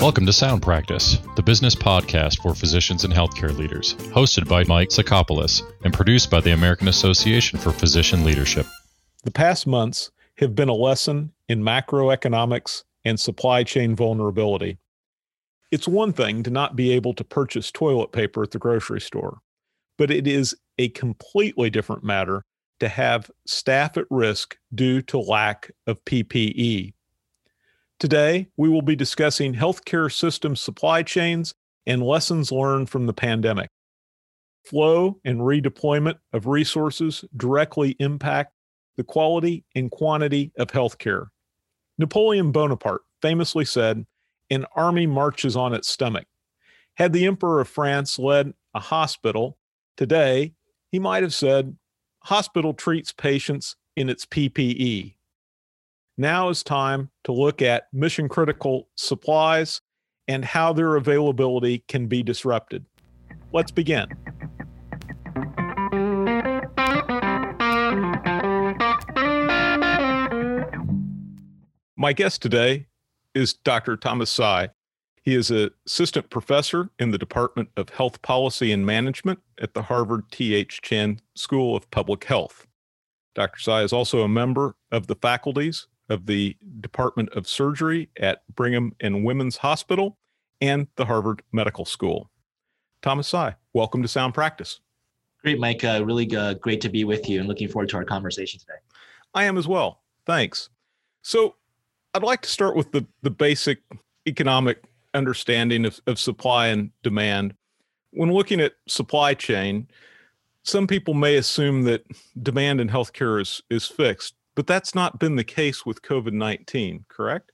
Welcome to Sound Practice, the business podcast for physicians and healthcare leaders, hosted by Mike Sacopulos and produced by the American Association for Physician Leadership. The past months have been a lesson in macroeconomics and supply chain vulnerability. It's one thing to not be able to purchase toilet paper at the grocery store, but it is a completely different matter to have staff at risk due to lack of PPE. Today, we will be discussing healthcare system supply chains and lessons learned from the pandemic. Flow and redeployment of resources directly impact the quality and quantity of healthcare. Napoleon Bonaparte famously said, An army marches on its stomach. Had the Emperor of France led a hospital today, he might have said, Hospital treats patients in its PPE. Now is time to look at mission critical supplies and how their availability can be disrupted. Let's begin. My guest today is Dr. Thomas Tsai. He is an assistant professor in the Department of Health Policy and Management at the Harvard T.H. Chan School of Public Health. Dr. Tsai is also a member of the faculties of the Department of Surgery at Brigham and Women's Hospital and the Harvard Medical School. Thomas Tsai, welcome to Sound Practice. Great, Mike. Uh, really uh, great to be with you and looking forward to our conversation today. I am as well. Thanks. So, I'd like to start with the, the basic economic understanding of, of supply and demand. When looking at supply chain, some people may assume that demand in healthcare is, is fixed, but that's not been the case with COVID 19, correct?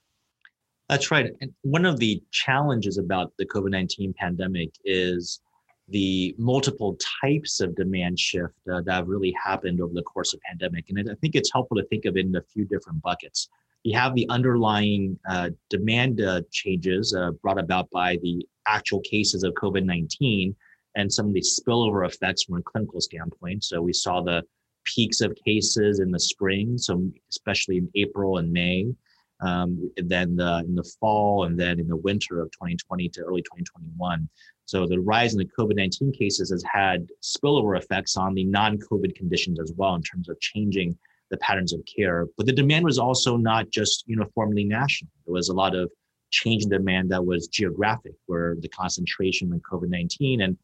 That's right. And one of the challenges about the COVID 19 pandemic is the multiple types of demand shift uh, that have really happened over the course of pandemic. And I think it's helpful to think of it in a few different buckets. You have the underlying uh, demand uh, changes uh, brought about by the actual cases of COVID 19 and some of the spillover effects from a clinical standpoint. So we saw the peaks of cases in the spring, so especially in April and May, um, then the, in the fall, and then in the winter of 2020 to early 2021. So the rise in the COVID-19 cases has had spillover effects on the non-COVID conditions as well in terms of changing the patterns of care. But the demand was also not just uniformly national. There was a lot of change in demand that was geographic, where the concentration in COVID-19 and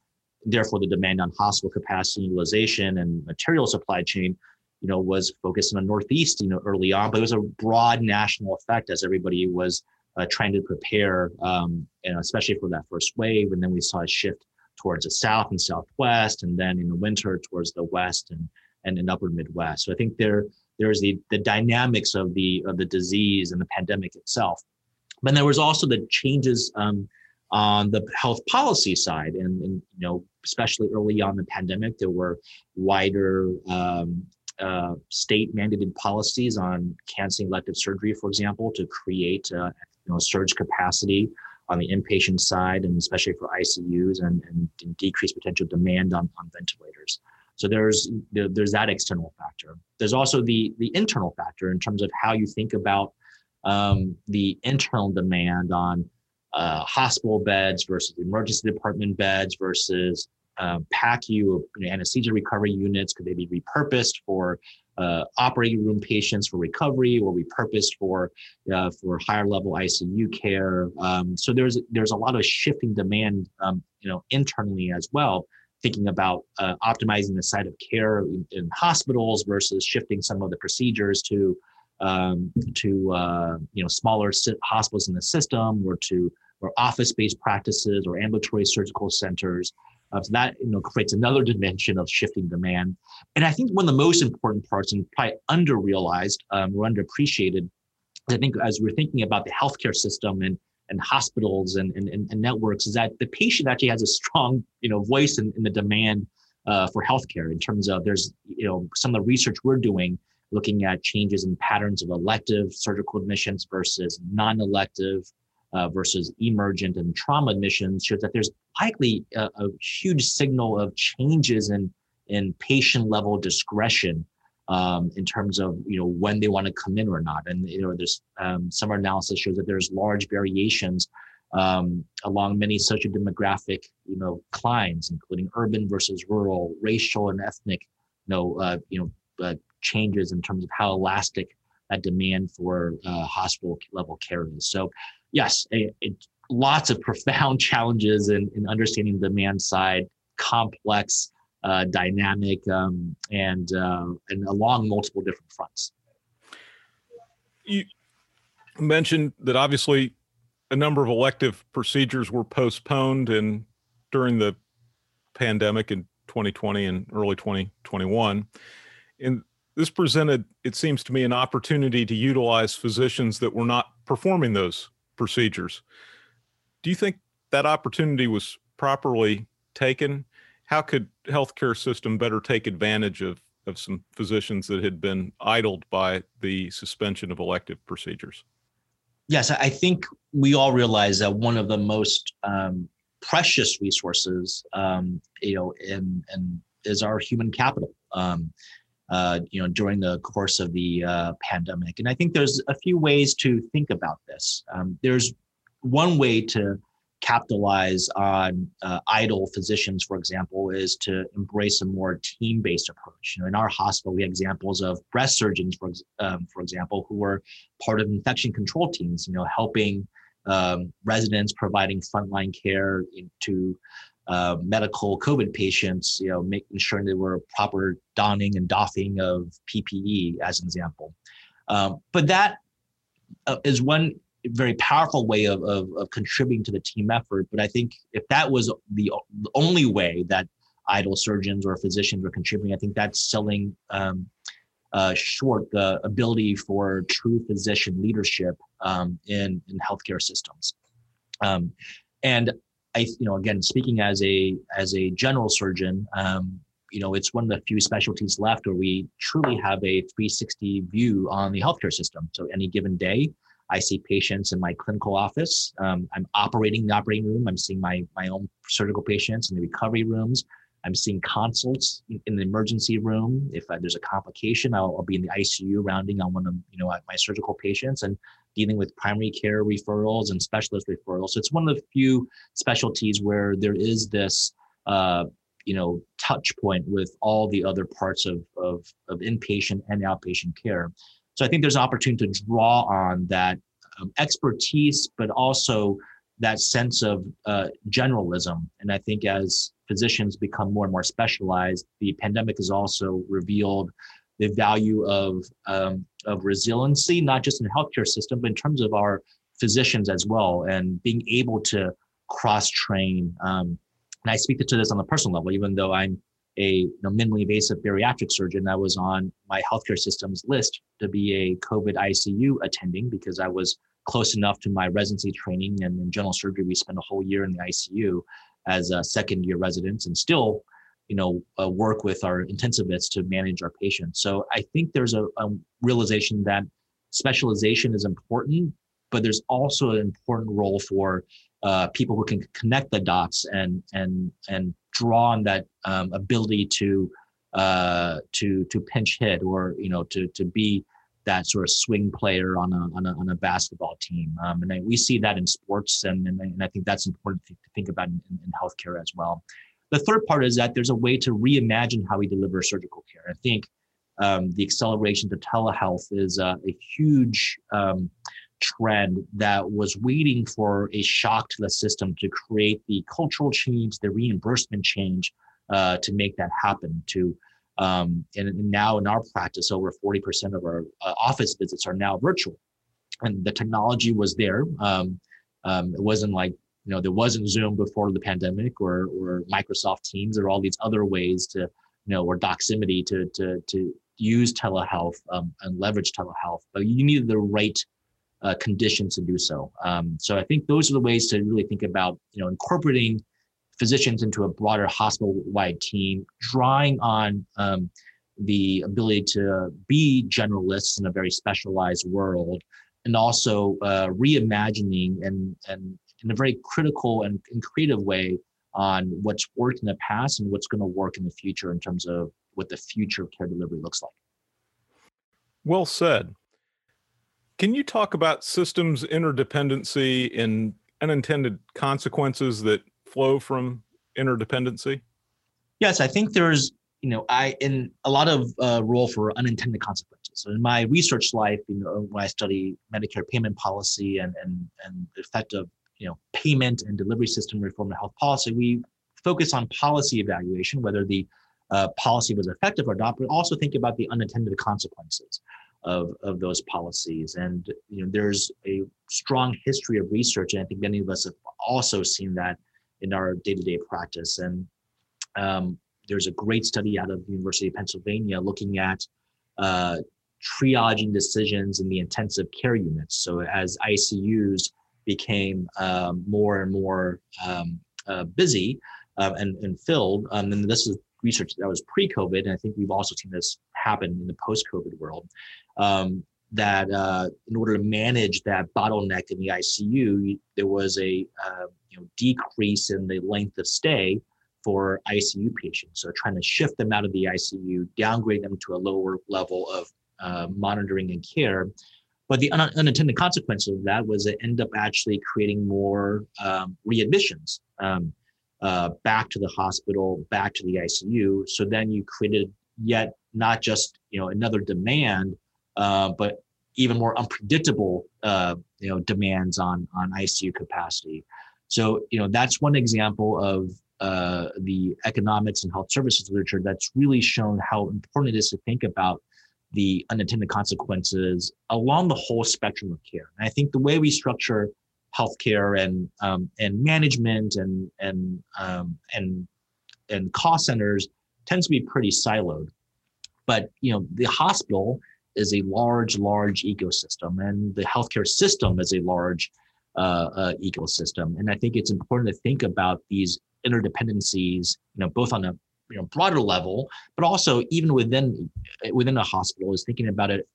therefore the demand on hospital capacity utilization and material supply chain you know was focused on the northeast you know early on but it was a broad national effect as everybody was uh, trying to prepare um, and especially for that first wave. And then we saw a shift towards the south and southwest and then in the winter towards the west and and in upper midwest. So i think there there's the the dynamics of the of the disease and the pandemic itself. But there was also the changes um, on the health policy side and, and you know especially early on the pandemic, there were wider um, uh, state mandated policies on canceling elective surgery, for example, to create uh, you know surge capacity on the inpatient side, and especially for ICUs, and, and decrease potential demand on, on ventilators. So there's there's that external factor. There's also the the internal factor in terms of how you think about um, the internal demand on uh, hospital beds versus emergency department beds versus um, PACU you know, anesthesia recovery units? Could they be repurposed for uh, operating room patients for recovery, or repurposed for uh, for higher level ICU care? Um, so there's there's a lot of shifting demand, um, you know, internally as well. Thinking about uh, optimizing the site of care in, in, hospitals versus shifting some of the procedures to um, to uh, you know smaller hospitals in the system, or to or office-based practices or ambulatory surgical centers. Uh, so that you know creates another dimension of shifting demand. And I think one of the most important parts, and probably underrealized um, or underappreciated, I think as we're thinking about the healthcare system and and hospitals and, and, and networks, is that the patient actually has a strong you know voice in, in the demand uh, for healthcare in terms of there's you know some of the research we're doing looking at changes in patterns of elective surgical admissions versus non-elective uh, versus emergent and trauma admissions shows that there's likely a, a huge signal of changes in in patient level discretion um, in terms of you know when they want to come in or not. And you know, there's um, some analysis shows that there's large variations um, along many socio-demographic, you know, climes, including urban versus rural, racial and ethnic, you know, uh, you know, uh, changes in terms of how elastic that demand for uh, hospital level care is. So, yes, it, it, lots of profound challenges in, in understanding the demand side, complex, uh, dynamic, um, and uh, and along multiple different fronts. You mentioned that obviously a number of elective procedures were postponed and during the pandemic in 2020 and early 2021 and this presented it seems to me an opportunity to utilize physicians that were not performing those procedures. Do you think that opportunity was properly taken? How could healthcare system better take advantage of of some physicians that had been idled by the suspension of elective procedures? Yes, I think we all realize that one of the most um, precious resources, um, you know, in, is our human capital. Um, uh, you know, during the course of the uh, pandemic, and I think there's a few ways to think about this. Um, there's one way to capitalize on uh, idle physicians, for example, is to embrace a more team-based approach. You know, in our hospital, we have examples of breast surgeons, for um, for example, who were part of infection control teams. You know, helping um, residents, providing frontline care to uh, medical COVID patients. You know, making sure there were proper donning and doffing of PPE, as an example. Um, but that uh, is one very powerful way of, of, of, contributing to the team effort. But I think if that was the, only way that idle surgeons or physicians were contributing, I think that's selling um, uh, short the ability for true physician leadership um, in in healthcare systems. Um, and I, you know, again, speaking as a as a general surgeon, um, you know, it's one of the few specialties left where we truly have a 360 view on the healthcare system. So any given day, I see patients in my clinical office. Um, I'm operating the operating room. I'm seeing my, my own surgical patients in the recovery rooms. I'm seeing consults in, in the emergency room. If uh, there's a complication, I'll, I'll, be in the ICU rounding on one of you know my surgical patients and dealing with primary care referrals and specialist referrals. So it's one of the few specialties where there is this uh, you know touch point with all the other parts of, of, of inpatient and outpatient care. So I think there's an opportunity to draw on that um, expertise, but also that sense of uh, generalism. And I think as physicians become more and more specialized, the pandemic has also revealed the value of um, of resiliency, not just in the healthcare system, but in terms of our physicians as well, and being able to cross train. Um, and I speak to this on a personal level, even though I'm a you know, minimally invasive bariatric surgeon that was on my healthcare system's list to be a COVID ICU attending because I was close enough to my residency training and in general surgery. We spent a whole year in the ICU as a second year residents and still, you know, uh, work with our intensivists to manage our patients. So I think there's a, a realization that specialization is important, but there's also an important role for uh, people who can connect the dots and and and draw on that um, ability to uh, to to pinch hit or you know to to be that sort of swing player on a on a, on a basketball team. Um, and I, we see that in sports, and, and, and I think that's important to think about in, in, healthcare as well. The third part is that there's a way to reimagine how we deliver surgical care. I think um, the acceleration to telehealth is a huge um, trend that was waiting for a shock to the system to create the cultural change, the reimbursement change uh, to make that happen. To um, and, now in our practice, over 40% of our uh, office visits are now virtual, and the technology was there. Um, um, it wasn't like you know there wasn't Zoom before the pandemic or or Microsoft Teams or all these other ways to you know or Doximity to to to use telehealth um, and leverage telehealth, but you needed the right uh, conditions to do so. Um, so I think those are the ways to really think about you know incorporating physicians into a broader hospital-wide team, drawing on um, the ability to be generalists in a very specialized world, and also uh, reimagining and and in a very critical and, and creative way on what's worked in the past and what's going to work in the future in terms of what the future of care delivery looks like. Well said. Can you talk about systems interdependency and unintended consequences that flow from interdependency? Yes, I think there's, you know, I in a lot of uh, role for unintended consequences. So in my research life, you know, when I study Medicare payment policy and and and effective, you know, payment and delivery system reform and health policy, we focus on policy evaluation, whether the uh, policy was effective or not, but also think about the unintended consequences of, of those policies. And you know, there's a strong history of research, and I think many of us have also seen that in our day-to-day practice. And um, there's a great study out of the University of Pennsylvania looking at uh, triaging decisions in the intensive care units. So as ICUs became um, more and more um, uh, busy uh, and, and filled, um, and this is research that was pre-COVID, and I think we've also seen this happen in the post-COVID world. Um, that uh, in order to manage that bottleneck in the ICU, there was a uh, you know, decrease in the length of stay for ICU patients. So trying to shift them out of the ICU, downgrade them to a lower level of uh, monitoring and care. But the un- unintended consequence of that was it ended up actually creating more um, readmissions. Um, uh, back to the hospital, back to the ICU. So then you created yet not just you know another demand, uh, but even more unpredictable uh, you know demands on on ICU capacity. So you know that's one example of uh, the economics and health services literature that's really shown how important it is to think about the unintended consequences along the whole spectrum of care. And I think the way we structure healthcare and um, and management and and um, and and cost centers tends to be pretty siloed. But you know, the hospital is a large, large ecosystem, and the healthcare system is a large uh, uh, ecosystem. And I think it's important to think about these interdependencies, you know, both on a you know broader level, but also even within within a hospital, is thinking about it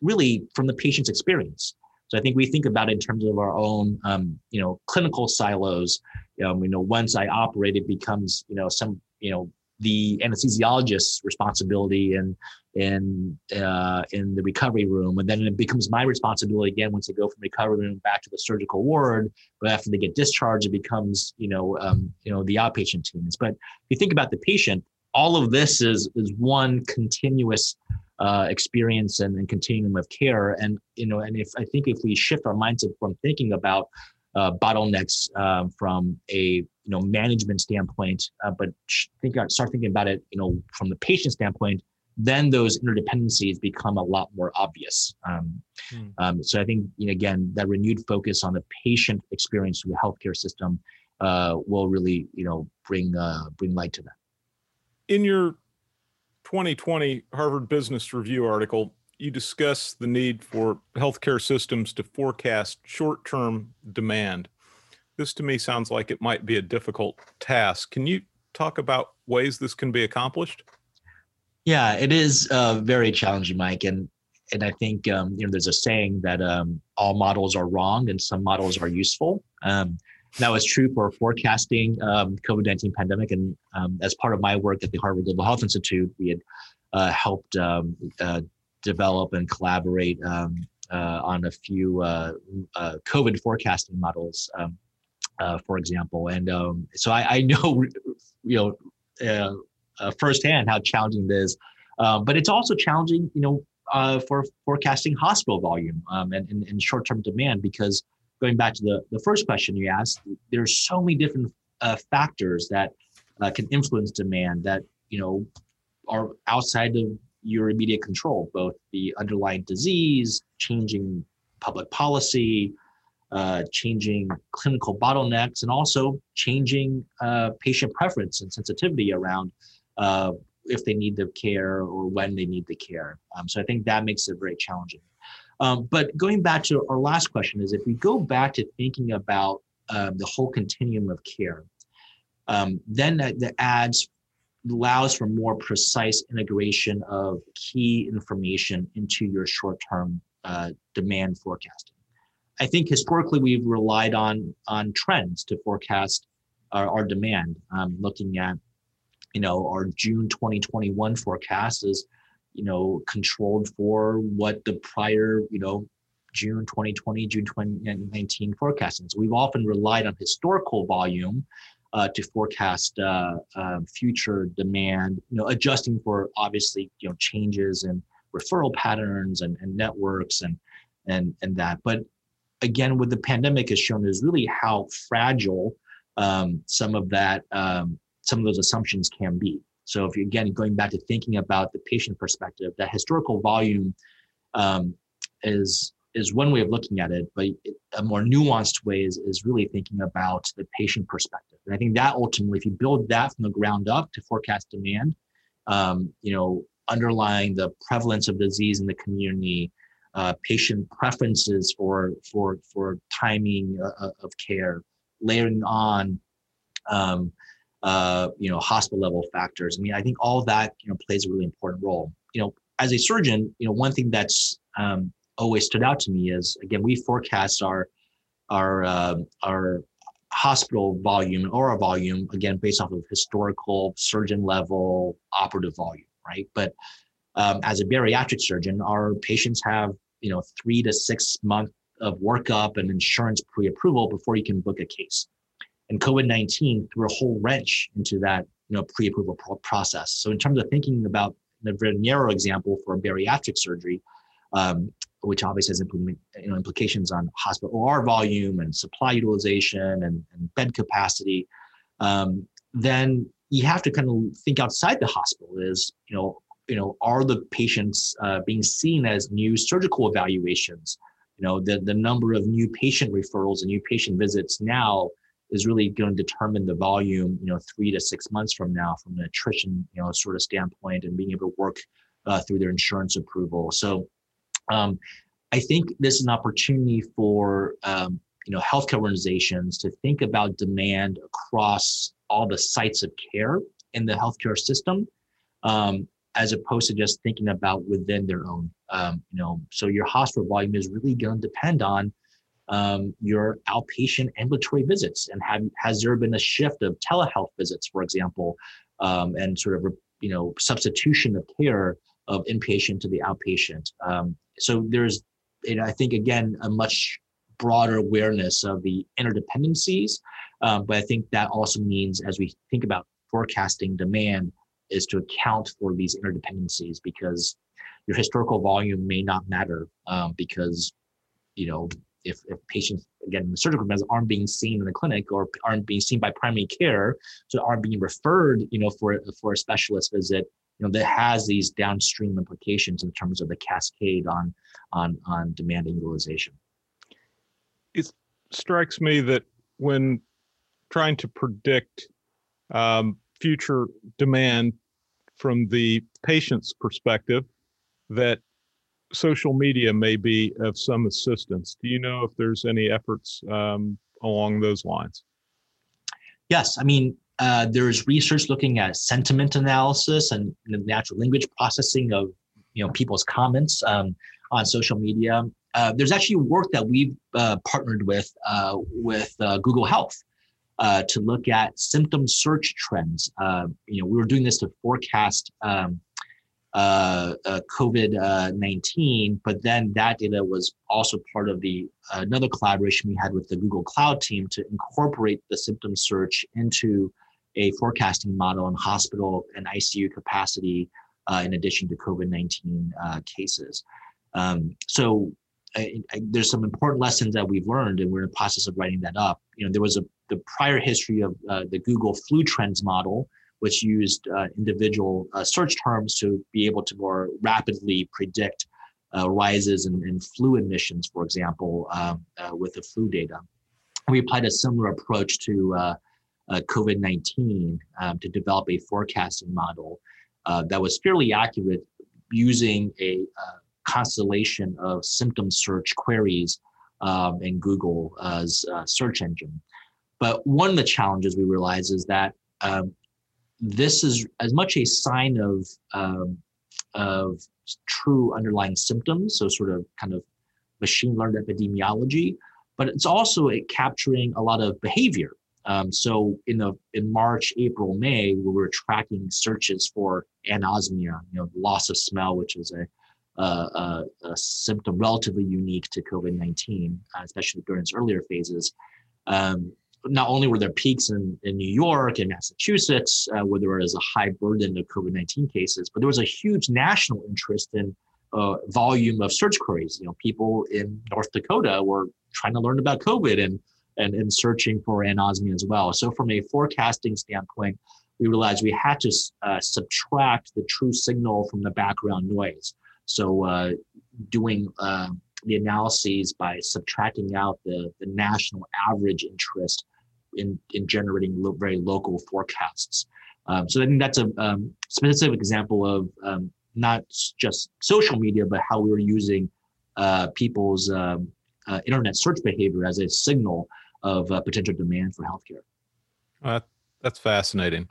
really from the patient's experience. So I think we think about it in terms of our own, um, you know, clinical silos. Um, you know, once I operate, it becomes, you know, some, you know, the anesthesiologist's responsibility and in uh, in the recovery room, and then it becomes my responsibility again once they go from recovery room back to the surgical ward. But after they get discharged, it becomes you know um, you know the outpatient teams. But if you think about the patient, all of this is is one continuous uh, experience and, and, continuum of care. And you know, and if I think if we shift our mindset from thinking about uh, bottlenecks um, from a you know management standpoint, uh, but think about, start thinking about it, you know, from the patient standpoint, then those interdependencies become a lot more obvious. Um, hmm. um, so I think you know, again that renewed focus on the patient experience through the healthcare system uh, will really you know bring uh, bring light to that. In your 2020 Harvard Business Review article, you discuss the need for healthcare systems to forecast short term demand. This to me sounds like it might be a difficult task. Can you talk about ways this can be accomplished? Yeah, it is uh, very challenging, Mike. And and I think um, you know there's a saying that um, all models are wrong and some models are useful. Um, that was true for forecasting um, COVID-19 pandemic. And um, as part of my work at the Harvard Global Health Institute, we had uh, helped um, uh, develop and collaborate um, uh, on a few uh, uh, COVID forecasting models, um, uh, for example. And um, so I, I, know, you know, firsthand how challenging it is. but it's also challenging, you know, for forecasting hospital volume and, and, and short-term demand because going back to the, the first question you asked, there's so many different uh, factors that uh, can influence demand that you know are outside of your immediate control. Both the underlying disease, changing public policy, uh, changing clinical bottlenecks, and also changing uh, patient preference and sensitivity around uh, if they need the care or when they need the care. Um, so I think that makes it very challenging. Um, but going back to our last question is if we go back to thinking about um, the whole continuum of care, um, then that, that adds allows for more precise integration of key information into your short-term uh, demand forecasting. I think historically we've relied on on trends to forecast our, our demand. Um, looking at, you know, our June 2021 forecast is you know, controlled for what the prior, you know, June 2020, June 2019 forecasting. So we've often relied on historical volume uh, to forecast uh, um, future demand, you know, adjusting for obviously, you know, changes in referral patterns and, and networks and, and, and that. But again, what the pandemic has shown is really how fragile um, some of that, um, some of those assumptions can be. So if you again going back to thinking about the patient perspective, that historical volume um, is is one way of looking at it, but a more nuanced way is, is really thinking about the patient perspective. And I think that ultimately, if you build that from the ground up to forecast demand, um, you know, underlying the prevalence of disease in the community, uh, patient preferences for for for timing uh, uh of care, layering on, um, uh, you know, hospital level factors. I mean, I think all that you know plays a really important role. You know, as a surgeon, you know, one thing that's um, always stood out to me is again we forecast our our uh, our hospital volume or our volume again based off of historical surgeon level operative volume right? But um, as a bariatric surgeon our patients have you know three to six months of workup and insurance pre-approval before you can book a case. And covid-19 threw a whole wrench into that you know pre-approval pro- process. So in terms of thinking about a very narrow example for bariatric surgery um, which obviously has you know, implications on hospital OR volume and supply utilization and, and bed capacity, um, then you have to kind of think outside the hospital. Is you know, you know, are the patients uh, being seen as new surgical evaluations? You know, the the number of new patient referrals and new patient visits now is really going to determine the volume. You know, three to six months from now, from an attrition you know sort of standpoint, and being able to work uh, through their insurance approval. So um, I think this is an opportunity for um, you know healthcare organizations to think about demand across all the sites of care in the healthcare system, um, as opposed to just thinking about within their own. Um, you know, so your hospital volume is really going to depend on um, your outpatient ambulatory visits, and have has there been a shift of telehealth visits, for example, um, and sort of you know substitution of care of inpatient to the outpatient. So there's, you know, I think again, a much broader awareness of the interdependencies. Um, but I think that also means as we think about forecasting demand is to account for these interdependencies because your historical volume may not matter um, because, you know, if, if patients again in the surgical meds aren't being seen in the clinic or aren't being seen by primary care so aren't being referred you know for for a specialist visit you know that has these downstream implications in terms of the cascade on on on demand and utilization. It strikes me that when trying to predict um, future demand from the patient's perspective that social media may be of some assistance. Do you know if there's any efforts um, along those lines? Yes i mean uh, there's research looking at sentiment analysis and the natural language processing of you know people's comments um, on social media. Uh, there's actually work that we've uh, partnered with uh, with uh, Google Health to look at symptom search trends. you know, we were doing this to forecast um, COVID nineteen, but then that data was also part of the another collaboration we had with the Google Cloud team to incorporate the symptom search into a forecasting model on hospital and ICU capacity uh, in addition to COVID 19 uh, cases. Um, so I, I, there's some important lessons that we've learned, and we're in the process of writing that up. You know, there was a the prior history of uh, the Google Flu Trends model, which used uh, individual uh, search terms to be able to more rapidly predict uh, rises in, in, flu admissions, for example, um, with the flu data. We applied a similar approach to uh, COVID 19 um, to develop a forecasting model uh, that was fairly accurate using a uh, constellation of symptom search queries um, in Google's uh, search engine. But one of the challenges we realize is that um, this is as much a sign of um, of true underlying symptoms, so sort of kind of machine learned epidemiology, but it's also capturing a lot of behavior um, so in the in March, April, May, we were tracking searches for anosmia, you know, loss of smell, which is a a, a, symptom relatively unique to COVID-19, uh, especially during its earlier phases. Um, not only were there peaks in, in New York and Massachusetts uh, where there was a high burden of COVID-19 cases, but there was a huge national interest in uh, volume of search queries. You know, people in North Dakota were trying to learn about COVID and and, and searching for anosmia as well. So from a forecasting standpoint, we realized we had to uh, subtract the true signal from the background noise. So uh, doing uh, the analyses by subtracting out the, the national average interest in, in generating lo- very local forecasts. Um, so I think that's a um, specific example of um, not just social media, but how we were using uh, people's um, uh, internet search behavior as a signal of uh, potential demand for healthcare. Uh, that's fascinating.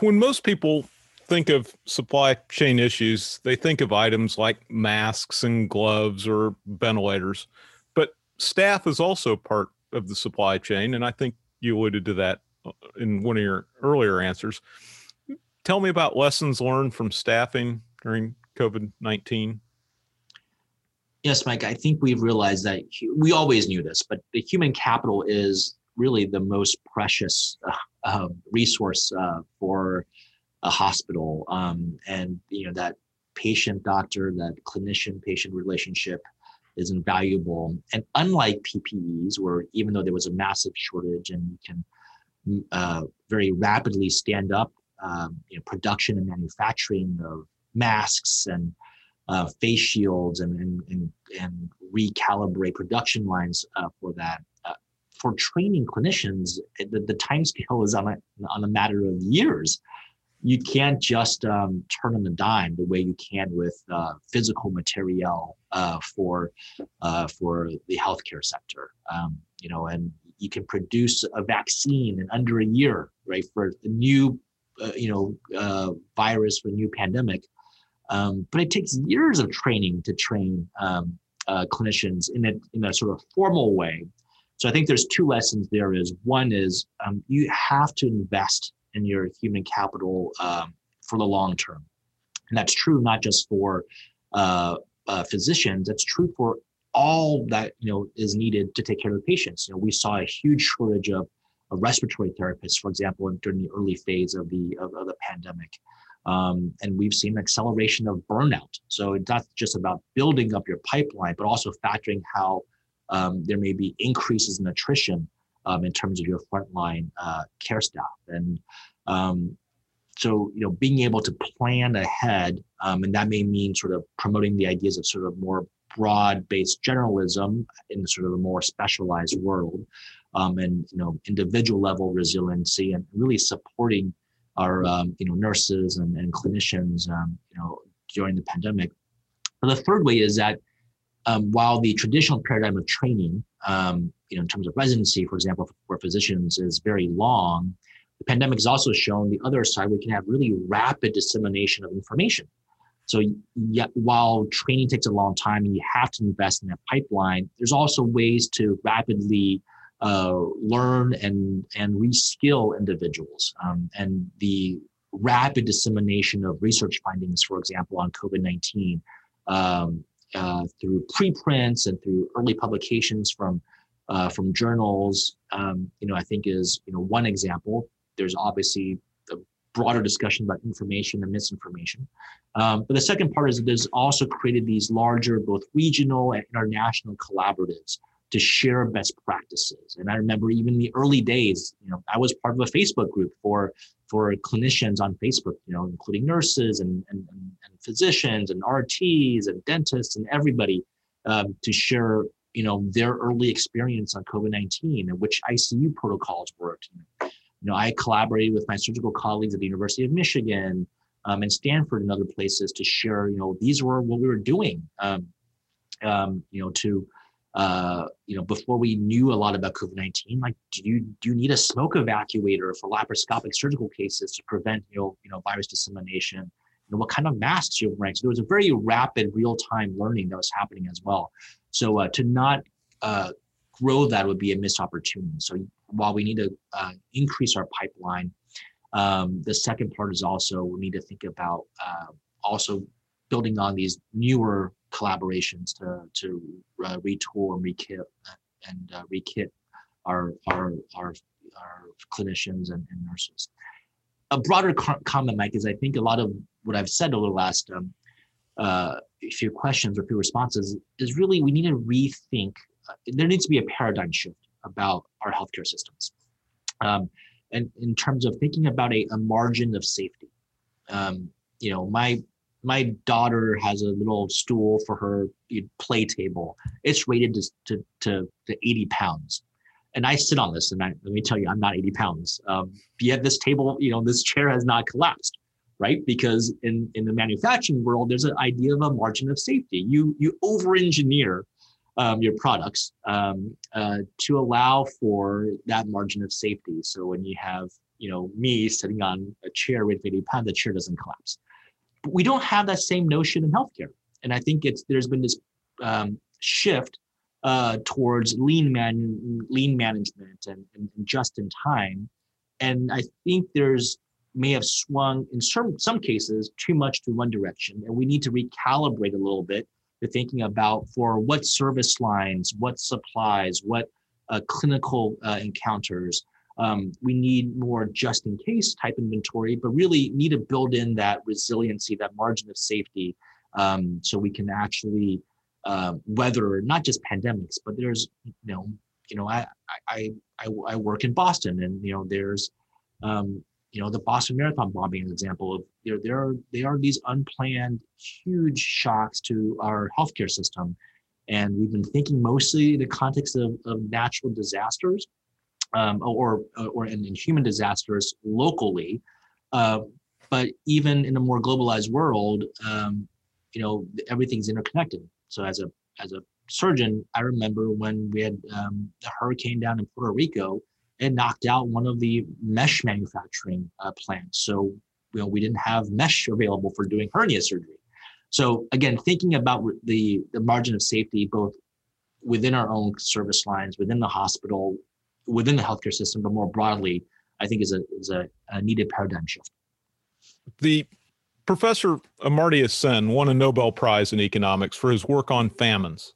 When most people think of supply chain issues, they think of items like masks and gloves or ventilators, but staff is also part of the supply chain. And I think you alluded to that uh, in one of your earlier answers. Tell me about lessons learned from staffing during COVID 19. Yes, Mike, I think we've realized that we always knew this, but the human capital is really the most precious uh, uh, resource uh, for a hospital. Um, and, you know, that patient doctor, that clinician patient relationship is invaluable. And unlike PPEs, where even though there was a massive shortage and you can uh, very rapidly stand up um, you know, production and manufacturing of masks and uh, face shields and, and, and, and, recalibrate production lines uh, for that. Uh, for training clinicians, the, the time scale is on a, on a matter of years. You can't just um, turn on a dime the way you can with uh, physical material uh, for uh, for the healthcare sector. Um, you know, and you can produce a vaccine in under a year, right, for a new, you know, virus for a new pandemic um, but it takes years of training to train um, uh, clinicians in a, in a sort of formal way. So I think there's two lessons there is one is um, you have to invest in your human capital um, for the long term. And that's true not just for uh, uh, physicians, that's true for all that you know is needed to take care of the patients. You know, we saw a huge shortage of, of respiratory therapists, for example, during the early phase of the of, of the pandemic. Um, and we've seen an acceleration of burnout. So it's not just about building up your pipeline, but also factoring how um, there may be increases in attrition um, in terms of your frontline uh, care staff. And um, so, you know, being able to plan ahead, um, and that may mean sort of promoting the ideas of sort of more broad-based generalism in sort of a more specialized world, um, and you know, individual level resiliency, and really supporting our um, you know nurses and, and clinicians um, you know during the pandemic. But the third way is that um, while the traditional paradigm of training, um, you know, in terms of residency, for example, for physicians is very long, the pandemic has also shown the other side we can have really rapid dissemination of information. So yet, while training takes a long time and you have to invest in that pipeline, there's also ways to rapidly uh, learn and and reskill individuals. Um, and the rapid dissemination of research findings, for example, on COVID-19 um, uh, through preprints and through early publications from uh, from journals, um, you know, I think is you know one example. There's obviously a broader discussion about information and misinformation. Um, but the second part is that there's also created these larger, both regional and international collaboratives to share best practices. And I remember even the early days, you know, I was part of a Facebook group for for clinicians on Facebook, you know, including nurses and and, and physicians and RTs and dentists and everybody um, to share, you know, their early experience on COVID-19 and which ICU protocols worked. You know, I collaborated with my surgical colleagues at the University of Michigan um, and Stanford and other places to share, you know, these were what we were doing, um, um, you know, to uh, you know, before we knew a lot about COVID-19, like, do you do you need a smoke evacuator for laparoscopic surgical cases to prevent, you know, you know, virus dissemination? You know, what kind of masks you're wearing? So there was a very rapid, real-time learning that was happening as well. So uh, to not uh, grow that would be a missed opportunity. So while we need to uh, increase our pipeline, um, the second part is also we need to think about uh, also building on these newer collaborations to to uh, retool and rekit and uh, rekit our our our our clinicians and, and nurses. A broader co- comment, Mike, is I think a lot of what I've said over the last um, uh, few questions or few responses is really we need to rethink. Uh, there needs to be a paradigm shift about our healthcare systems, um, and in terms of thinking about a, a margin of safety. Um, you know, my my daughter has a little stool for her play table. It's rated to, to, to, to 80 pounds. And I sit on this, and I, let me tell you, I'm not 80 pounds. Um, yet this table, you know, this chair has not collapsed, right? Because in, in the manufacturing world, there's an idea of a margin of safety. You you over-engineer um, your products um, uh, to allow for that margin of safety. So when you have, you know, me sitting on a chair with 80 pounds, the chair doesn't collapse. But we don't have that same notion in healthcare. And I think it's there's been this um, shift uh, towards lean man lean management and, and, just in time. And I think there's may have swung in some some cases too much to one direction, and we need to recalibrate a little bit to thinking about for what service lines, what supplies, what uh, clinical uh, encounters, um, we need more just in case type inventory, but really need to build in that resiliency, that margin of safety, um, so we can actually uh, weather not just pandemics, but there's you know you know I I I, I work in Boston, and you know there's um, you know the Boston Marathon bombing, is an example of there there are there are these unplanned huge shocks to our healthcare system, and we've been thinking mostly in the context of, of natural disasters um, or or in, in, human disasters locally. Uh, but even in a more globalized world, um, you know everything's interconnected. So as a as a surgeon, I remember when we had um, the hurricane down in Puerto Rico, it knocked out one of the mesh manufacturing uh, plants. So you know we didn't have mesh available for doing hernia surgery. So again, thinking about the the margin of safety both within our own service lines, within the hospital, within the healthcare system, but more broadly, I think is a is a, a needed paradigm shift. The Professor Amartya Sen won a Nobel Prize in economics for his work on famines.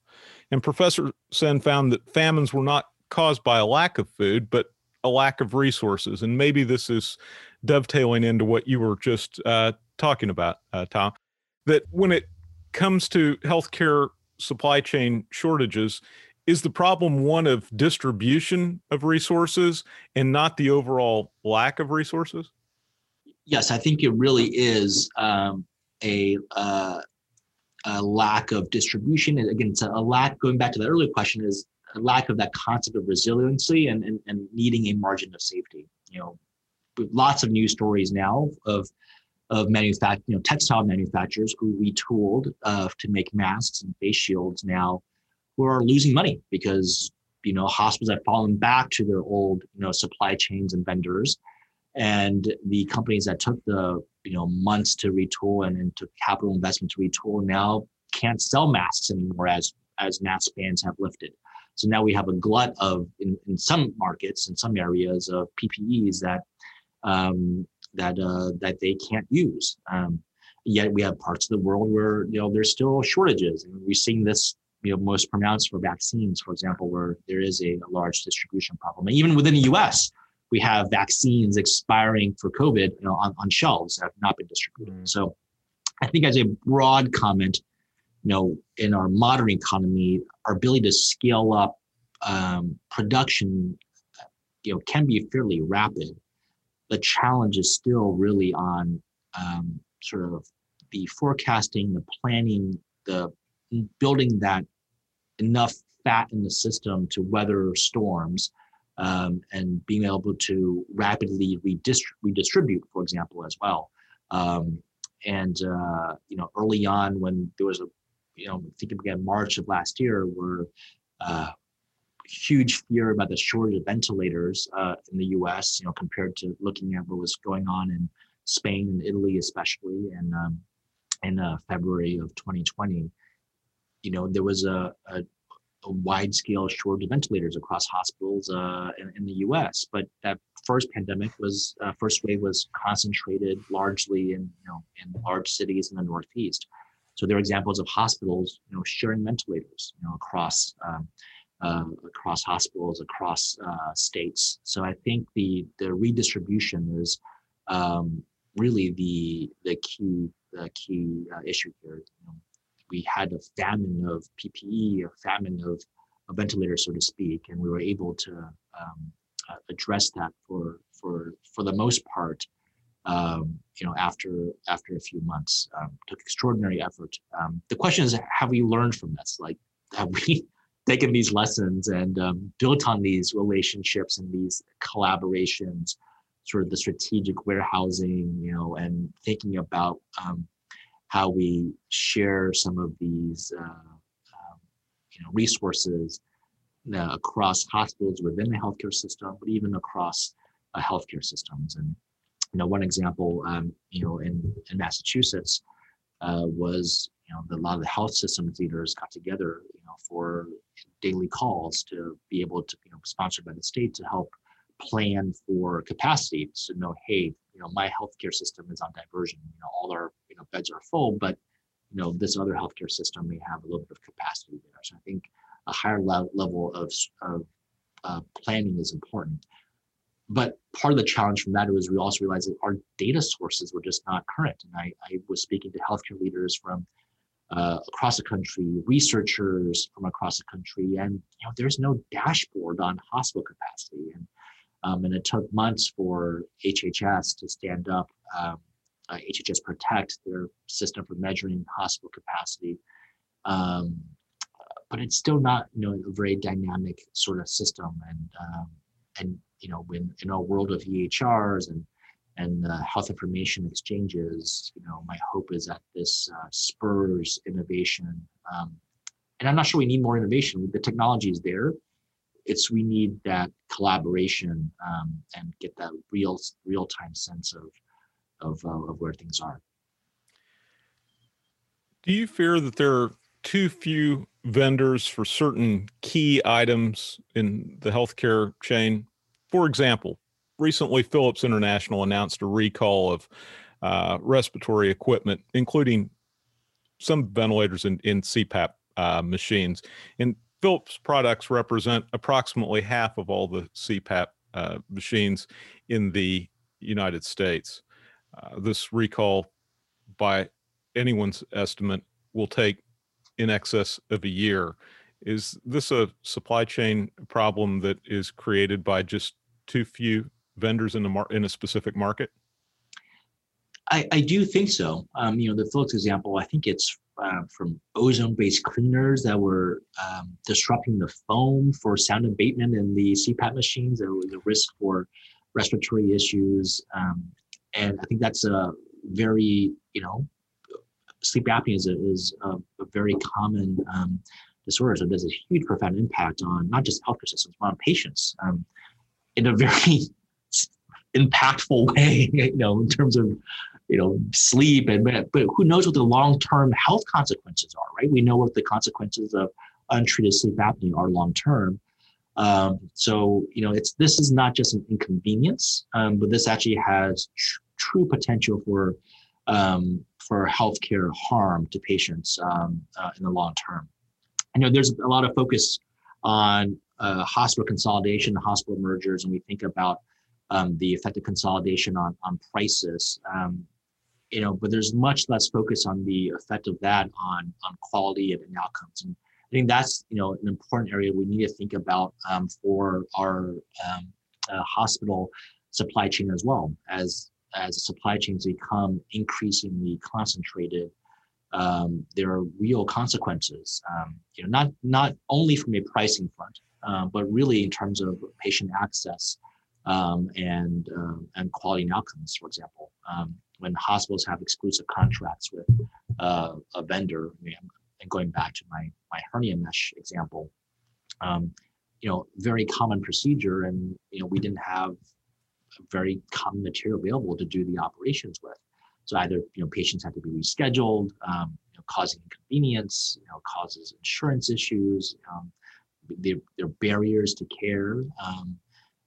And Professor Sen found that famines were not caused by a lack of food, but a lack of resources. And maybe this is dovetailing into what you were just uh, talking about, uh, Tom, that when it comes to healthcare supply chain shortages, is the problem one of distribution of resources and not the overall lack of resources? Yes, I think it really is um, a, uh, a lack of distribution. And again, it's a lack, going back to the earlier question, is a lack of that concept of resiliency and, and, and needing a margin of safety. You know, lots of news stories now of of manufact, you know, textile manufacturers who retooled uh, to make masks and face shields now who are losing money because you know hospitals have fallen back to their old you know supply chains and vendors. And the companies that took the you know months to retool and, and took capital investment to retool now can't sell masks anymore as as mask bans have lifted. So now we have a glut of in, in some markets in some areas of ppes that um, that uh, that they can't use. Um, yet we have parts of the world where you know there's still shortages. And we're seeing this you know most pronounced for vaccines, for example, where there is a, a large distribution problem. And even within the U.S., we have vaccines expiring for COVID you know, on, on shelves that have not been distributed. Mm. So I think as a broad comment, you know, in our modern economy, our ability to scale up um, production, you know, can be fairly rapid. The challenge is still really on um, sort of the forecasting, the planning, the building that enough fat in the system to weather storms um, and being able to rapidly redistri- redistribute, for example, as well. Um, and uh, you know, early on when there was a, you know, thinking again March of last year, where uh, huge fear about the shortage of ventilators uh, in the U.S. You know, compared to looking at what was going on in Spain and Italy, especially, and um, in uh, February of 2020 you know, there was a, a, a wide scale shortage of ventilators across hospitals uh, in, in, the U.S. But that first pandemic was uh, first wave was concentrated largely in you know in large cities in the Northeast. So there are examples of hospitals, you know, sharing ventilators, you know, across um, uh, across hospitals, across uh, states. So I think the the redistribution is um, really the the key the key uh, issue here. You know, we had a famine of PPE, a famine of, of ventilators, so to speak, and we were able to um, address that for for for the most part. Um, you know, after after a few months, um, took extraordinary effort. Um, the question is, have we learned from this? Like, have we taken these lessons and um, built on these relationships and these collaborations, sort of the strategic warehousing, you know, and thinking about um, how we share some of these, uh, um, you know, resources uh, across hospitals within the healthcare system, but even across uh, healthcare systems. And you know, one example, um, you know, in in Massachusetts uh, was you know the, a lot of the health systems leaders got together, you know, for daily calls to be able to, you know, sponsored by the state to help plan for capacity. So know, hey, you know, my healthcare system is on diversion. You know, all our know beds are full, but you know this other healthcare system may have a little bit of capacity there. So I think a higher le- level of, of uh, planning is important. But part of the challenge from that was we also realized that our data sources were just not current. And I, I was speaking to healthcare leaders from uh, across the country, researchers from across the country, and you know, there's no dashboard on hospital capacity. And um, and it took months for HHS to stand up um, uh, HHS Protect, their system for measuring hospital capacity. Um, but it's still not, you know, a very dynamic sort of system. And um, and you know, when in our world of EHRs and and uh, health information exchanges, you know, my hope is that this uh, spurs innovation. Um, and I'm not sure we need more innovation. The technology is there it's we need that collaboration um, and get that real real time sense of of, uh, of where things are. Do you fear that there are too few vendors for certain key items in the healthcare chain? For example, recently Philips International announced a recall of uh, respiratory equipment, including some ventilators and, in CPAP uh, machines. And Philips products represent approximately half of all the CPAP uh, machines in the United States. Uh, this recall, by anyone's estimate, will take in excess of a year. Is this a supply chain problem that is created by just too few vendors in a mar- in a specific market? I, I do think so. Um, you know, the Philips example, I think it's uh, from ozone-based cleaners that were um, disrupting the foam for sound abatement in the CPAP machines. There was a risk for respiratory issues, um, and I think that's a very, you know, sleep apnea is a, is a, a very common um, disorder. So there's a huge, profound impact on not just healthcare systems, but on patients um, in a very impactful way. You know, in terms of you know sleep and but who knows what the long-term health consequences are right we know what the consequences of untreated sleep apnea are long term um, so you know it's this is not just an inconvenience um, but this actually has tr- true potential for um, for healthcare harm to patients um, uh, in the long term you know there's a lot of focus on uh, hospital consolidation hospital mergers and we think about um, the of consolidation on on prices. Um, you know, but there's much less focus on the effect of that on on quality and, outcomes. And I think that's you know an important area we need to think about um, for our um, uh, hospital supply chain as well as as supply chains become increasingly concentrated. Um, there are real consequences. Um, you know, not not only from a pricing front, uh, but really in terms of patient access um, and um, and quality and outcomes. For example, um, when hospitals have exclusive contracts with uh, a vendor, I mean, and going back to my my hernia mesh example, um, you know, very common procedure, and you know, we didn't have very common material available to do the operations with. So either you know patients had to be rescheduled, um, you know, causing inconvenience, you know, causes insurance issues. Um, there, there are barriers to care. Um,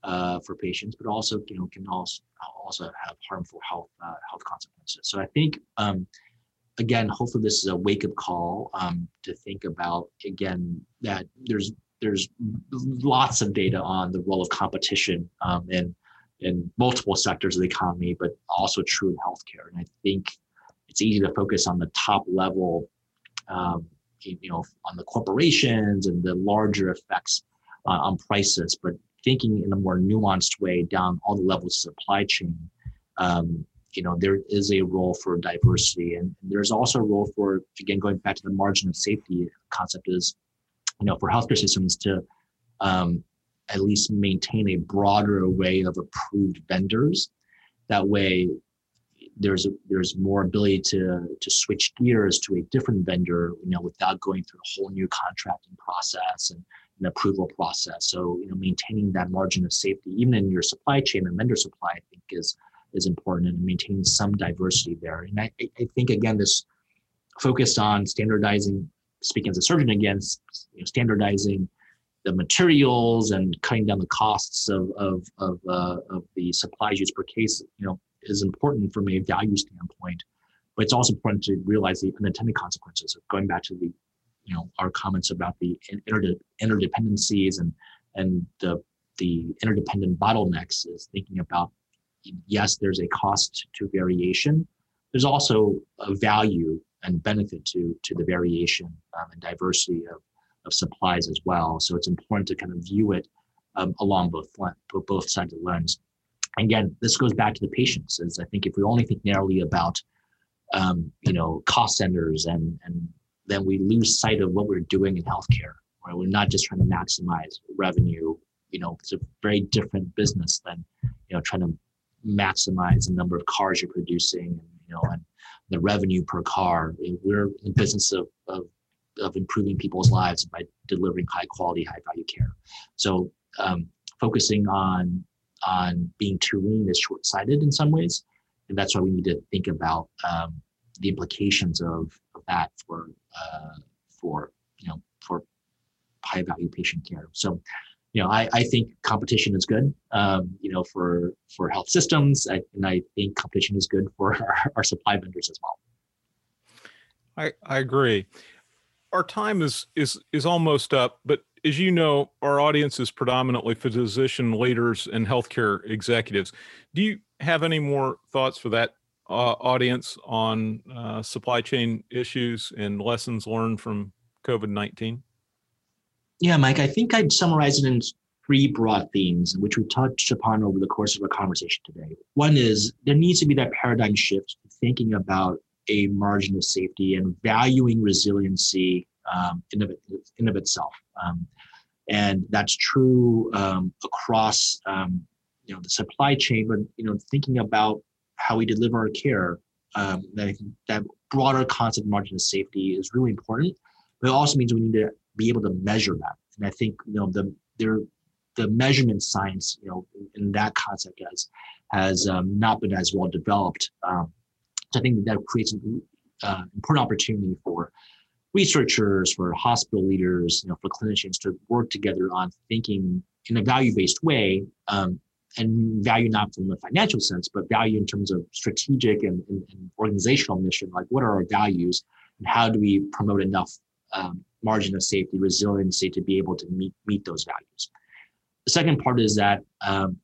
uh, for patients, but also you know can also also have harmful health uh, health consequences. So I think um, again, hopefully this is a wake up call um, to think about again that there's there's lots of data on the role of competition um, in in multiple sectors of the economy, but also true in healthcare. And I think it's easy to focus on the top level, um, you know, on the corporations and the larger effects uh, on prices, but thinking in a more nuanced way down all the levels of supply chain. Um, you know, there is a role for diversity, and there's also a role for, again, going back to the margin of safety concept is, you know, for healthcare systems to um, at least maintain a broader array of approved vendors. That way, there's there's more ability to to switch gears to a different vendor, you know, without going through a whole new contracting process and an approval process. So, you know, maintaining that margin of safety, even in your supply chain and vendor supply, I think is is important and maintaining some diversity there. And I, I think again, this focused on standardizing, speaking as a surgeon again, you know, standardizing the materials and cutting down the costs of of of, uh, of the supplies used per case, you know, is important from a value standpoint. But it's also important to realize the unintended consequences of going back to the, you know, our comments about the inter- interdependencies and and the the interdependent bottlenecks is thinking about yes, there's a cost to variation. There's also a value and benefit to to the variation um, and diversity of of supplies as well. So it's important to kind of view it um, along both both sides of the lens. Again, this goes back to the patients. Is I think if we only think narrowly about um, you know cost centers and and then we lose sight of what we're doing in healthcare. Right? We're not just trying to maximize revenue. You know, it's a very different business than you know trying to maximize the number of cars you're producing and you know and the revenue per car. We're in the business of, of of improving people's lives by delivering high quality, high value care. So um, focusing on on being too lean is short sighted in some ways, and that's why we need to think about um, the implications of, of that for uh, for you know for high value patient care. So you know, I, I think competition is good, um, you know, for for health systems, I, and I think competition is good for our, our supply vendors as well. I, I agree our time is is is almost up, but as you know, our audience is predominantly physician leaders and healthcare executives. Do you have any more thoughts for that uh, audience on uh, supply chain issues and lessons learned from COVID nineteen? Yeah, Mike, I think I'd summarize it in three broad themes, which we touched upon over the course of our conversation today. One is there needs to be that paradigm shift, thinking about a margin of safety and valuing resiliency um, in, of, in of itself. Um, and that's true um, across um, you know the supply chain, but you know thinking about how we deliver our care. Um, that that broader concept of margin of safety is really important, but it also means we need to be able to measure that. And I think you know the there the measurement science you know in, that concept has has um, not been as well developed. Um, so I think that creates an uh, important opportunity for researchers, for hospital leaders, you know, for clinicians to work together on thinking in a value-based way, um, and value not from a financial sense, but value in terms of strategic and, and, and, organizational mission. Like, what are our values, and how do we promote enough um, margin of safety, resiliency to be able to meet meet those values? The second part is that um,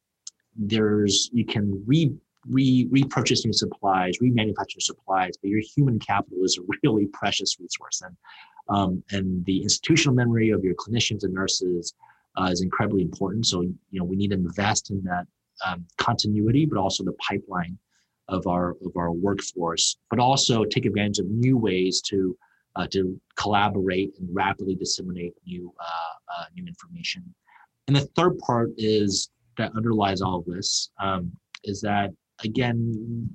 there's you can re re repurchase new supplies, remanufacture supplies, but your human capital is a really precious resource, and um, and the institutional memory of your clinicians and nurses uh, is incredibly important. So you know we need to invest in that um, continuity, but also the pipeline of our of our workforce, but also take advantage of new ways to uh, to collaborate and rapidly disseminate new uh, uh new information. And the third part is that underlies all of this um, is that again,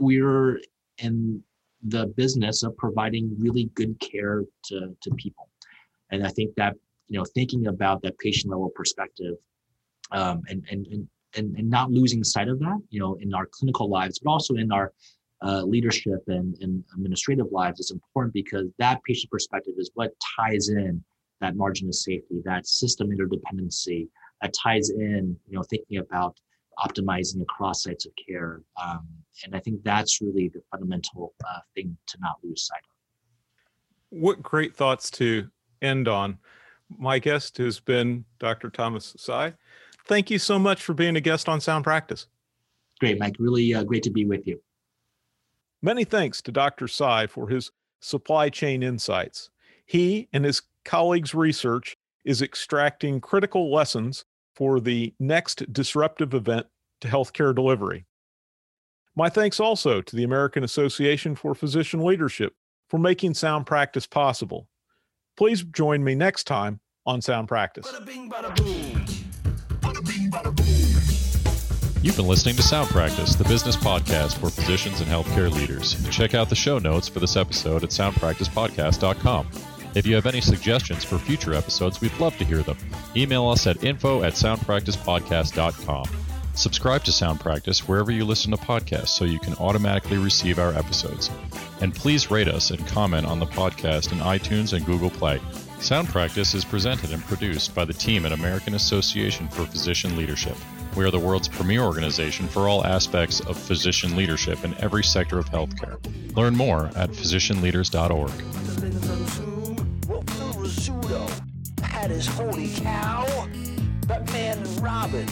we're in the business of providing really good care to, to people. And I think that, you know, thinking about that patient level perspective um, and, and, and, and, not losing sight of that, you know, in our clinical lives, but also in our uh, leadership and, and administrative lives is important because that patient perspective is what ties in that margin of safety, that system interdependency, that ties in, you know, thinking about optimizing across sites of care. Um, and I think that's really the fundamental uh, thing to not lose sight of. What great thoughts to end on. My guest has been Dr. Thomas Tsai. Thank you so much for being a guest on Sound Practice. Great, Mike. Really uh, great to be with you. Many thanks to Dr. Tsai for his supply chain insights. He and his colleagues' research is extracting critical lessons for the next disruptive event to healthcare delivery. My thanks also to the American Association for Physician Leadership for making sound practice possible. Please join me next time on Sound Practice. You've been listening to Sound Practice, the business podcast for physicians and healthcare leaders. Check out the show notes for this episode at soundpracticepodcast.com. If you have any suggestions for future episodes, we'd love to hear them. Email us at info at soundpracticepodcast.com. Subscribe to Sound Practice wherever you listen to podcasts so you can automatically receive our episodes. And please rate us and comment on the podcast in iTunes and Google Play. Sound Practice is presented and produced by the team at American Association for Physician Leadership. We are the world's premier organization for all aspects of physician leadership in every sector of healthcare. Learn more at physicianleaders.org. Batman and Robin.